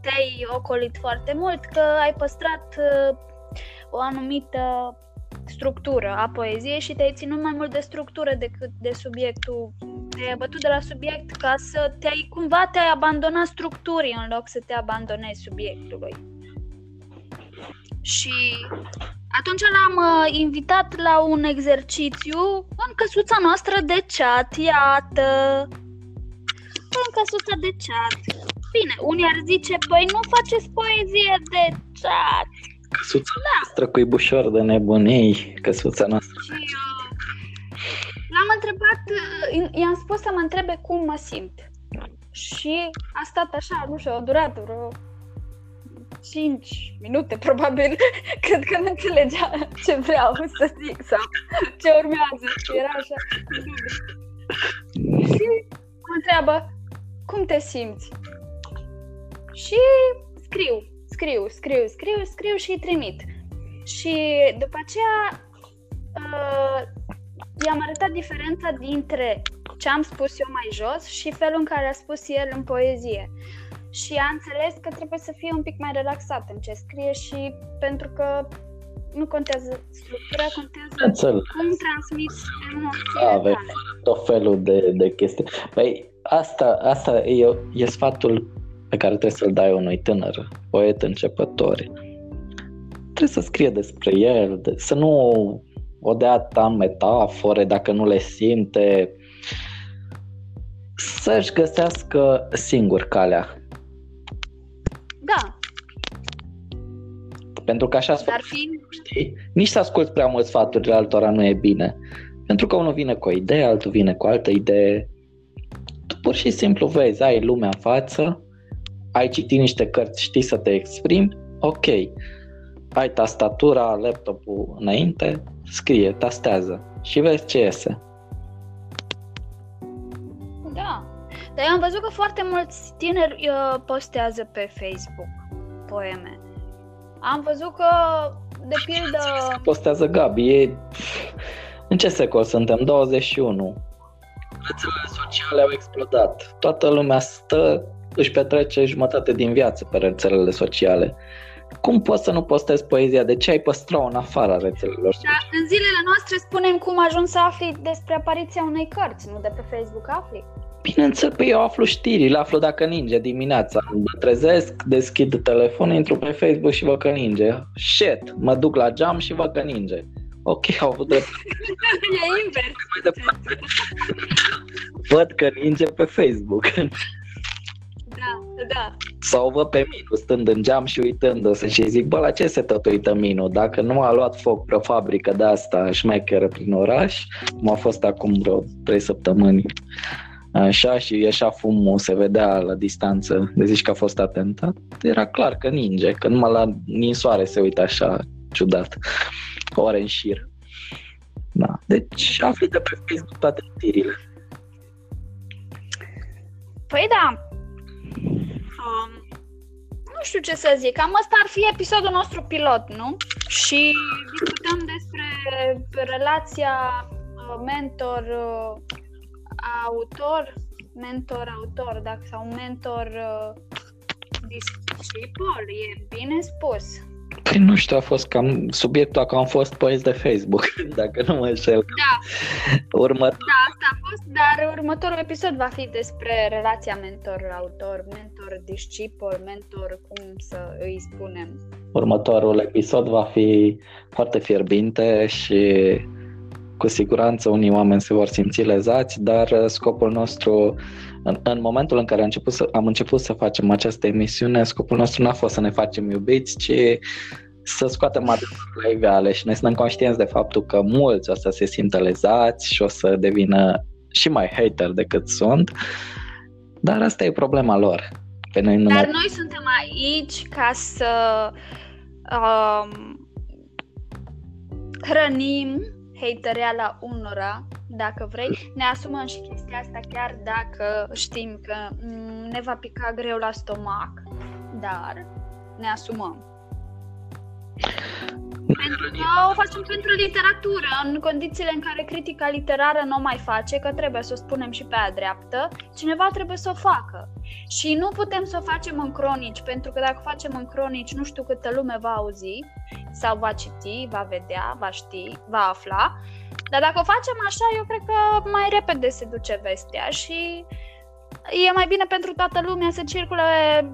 te-ai ocolit foarte mult că ai păstrat uh, o anumită structură a poeziei și te-ai ținut mai mult de structură decât de subiectul te-ai bătut de la subiect ca să te-ai cumva te-ai abandonat structurii în loc să te abandonezi subiectului. Și atunci l-am uh, invitat la un exercițiu în căsuța noastră de chat, iată. În căsuța de chat. Bine, unii ar zice, păi nu faceți poezie de chat. Căsuța da. noastră cu bușor de nebunii, căsuța noastră. Și uh, l-am întrebat, uh, i-am spus să mă întrebe cum mă simt. Și a stat așa, nu știu, a durat vreo 5 minute, probabil, <laughs> cred că nu înțelegea ce vreau să zic sau ce urmează. Era așa. Și mă întreabă, cum te simți? Și scriu, scriu, scriu, scriu, scriu și îi trimit. Și după aceea uh, i-am arătat diferența dintre ce am spus eu mai jos și felul în care a spus el în poezie și a înțeles că trebuie să fie un pic mai relaxat în ce scrie și pentru că nu contează structura, contează Înțeleg. cum transmiți emoțiile Ave, tot felul de, de chestii. Păi asta, asta e, e sfatul pe care trebuie să-l dai unui tânăr, poet începător. Trebuie să scrie despre el, de, să nu o dea ta metafore dacă nu le simte, să-și găsească singur calea da. Pentru că așa Dar fi... știi? Nici să asculți prea mult sfaturile altora nu e bine. Pentru că unul vine cu o idee, altul vine cu altă idee. Tu pur și simplu vezi, ai lumea în față, ai citit niște cărți, știi să te exprimi, ok. Ai tastatura, laptopul înainte, scrie, tastează și vezi ce iese. Dar eu am văzut că foarte mulți tineri uh, postează pe Facebook poeme. Am văzut că, de pildă... Postează Gabi, e... În ce secol suntem? 21. Rețelele sociale au explodat. Toată lumea stă, își petrece jumătate din viață pe rețelele sociale. Cum poți să nu postezi poezia? De ce ai păstra-o în afara rețelelor? Da, în zilele noastre spunem cum ajungi să afli despre apariția unei cărți, nu de pe Facebook afli. Bineînțeles, pe eu aflu știri, le aflu dacă ninge dimineața. Mă trezesc, deschid telefonul, intru pe Facebook și văd că ninge. Shit, mă duc la geam și văd că ninge. Ok, au avut drept. <laughs> e invers. văd că ninge pe Facebook. Da, da. Sau văd pe Minu stând în geam și uitându-se și zic, bă, la ce se tot uită Minu? Dacă nu a luat foc pe o fabrică de asta șmecheră prin oraș, cum a fost acum vreo 3 săptămâni, așa și ieșea fumul, se vedea la distanță, de zici că a fost atentat, era clar că ninge, că numai la ninsoare se uită așa ciudat, ore în șir. Da. Deci afli de pe Facebook toate știrile. Păi da. Um, nu știu ce să zic, cam asta ar fi episodul nostru pilot, nu? și discutăm despre relația uh, mentor-autor, uh, mentor-autor, dacă sau mentor-discipol, uh, e bine spus. Păi nu știu, a fost cam subiectul că am fost poezi de Facebook, <laughs> dacă nu mă înșel. Da. Următor... Da, asta a fost, dar următorul episod va fi despre relația mentor-autor, mentor-discipol, mentor, cum să îi spunem. Următorul episod va fi foarte fierbinte și cu siguranță unii oameni se vor simți lezați, dar scopul nostru, în, în momentul în care am început, să, am început să facem această emisiune, scopul nostru nu a fost să ne facem iubiți, ci să scoatem adevărul la iveale și noi suntem conștienți de faptul că mulți o să se simtă lezați și o să devină și mai hater decât sunt, dar asta e problema lor. Pe noi nu Dar ne... noi suntem aici ca să um, hrănim hatereala unora, dacă vrei, ne asumăm și chestia asta chiar dacă știm că mm, ne va pica greu la stomac, dar ne asumăm. Pentru că o facem pentru literatură, în condițiile în care critica literară nu o mai face, că trebuie să o spunem și pe a dreaptă, cineva trebuie să o facă. Și nu putem să o facem în cronici, pentru că dacă o facem în cronici, nu știu câtă lume va auzi, sau va citi, va vedea, va ști, va afla. Dar dacă o facem așa, eu cred că mai repede se duce vestea și e mai bine pentru toată lumea să circule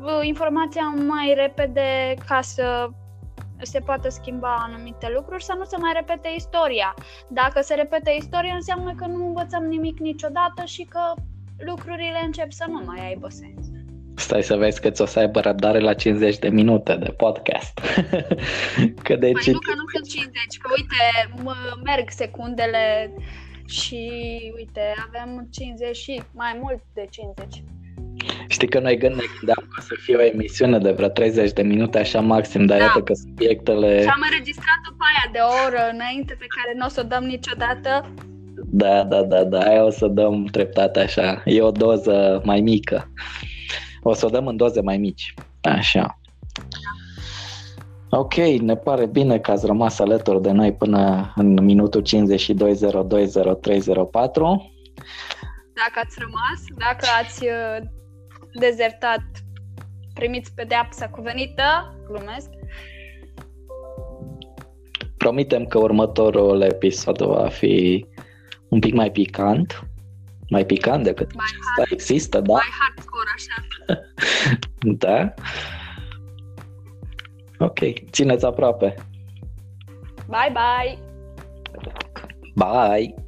uh, informația mai repede ca să se poate schimba anumite lucruri, să nu se mai repete istoria. Dacă se repete istoria, înseamnă că nu învățăm nimic niciodată și că lucrurile încep să nu mai aibă sens. Stai să vezi că ți o să aibă răbdare la 50 de minute de podcast. <laughs> că de păi nu că nu sunt 50, că uite, mă merg secundele și uite, avem 50 și mai mult de 50. Știi că noi gândeam că să fie o emisiune de vreo 30 de minute, așa maxim, dar da. iată că subiectele... Și am înregistrat o aia de o oră înainte pe care nu o să o dăm niciodată. Da, da, da, da, aia o să dăm treptat așa. E o doză mai mică. O să o dăm în doze mai mici. Așa. Ok, ne pare bine că ați rămas alături de noi până în minutul 52020304. Dacă ați rămas, dacă ați uh, dezertat, primiți pedeapsa cuvenită, glumesc. Promitem că următorul episod va fi un pic mai picant, mai picant decât mai asta hard, există, da? Mai hardcore, așa. <laughs> da? Ok, țineți aproape. Bye, bye! Bye!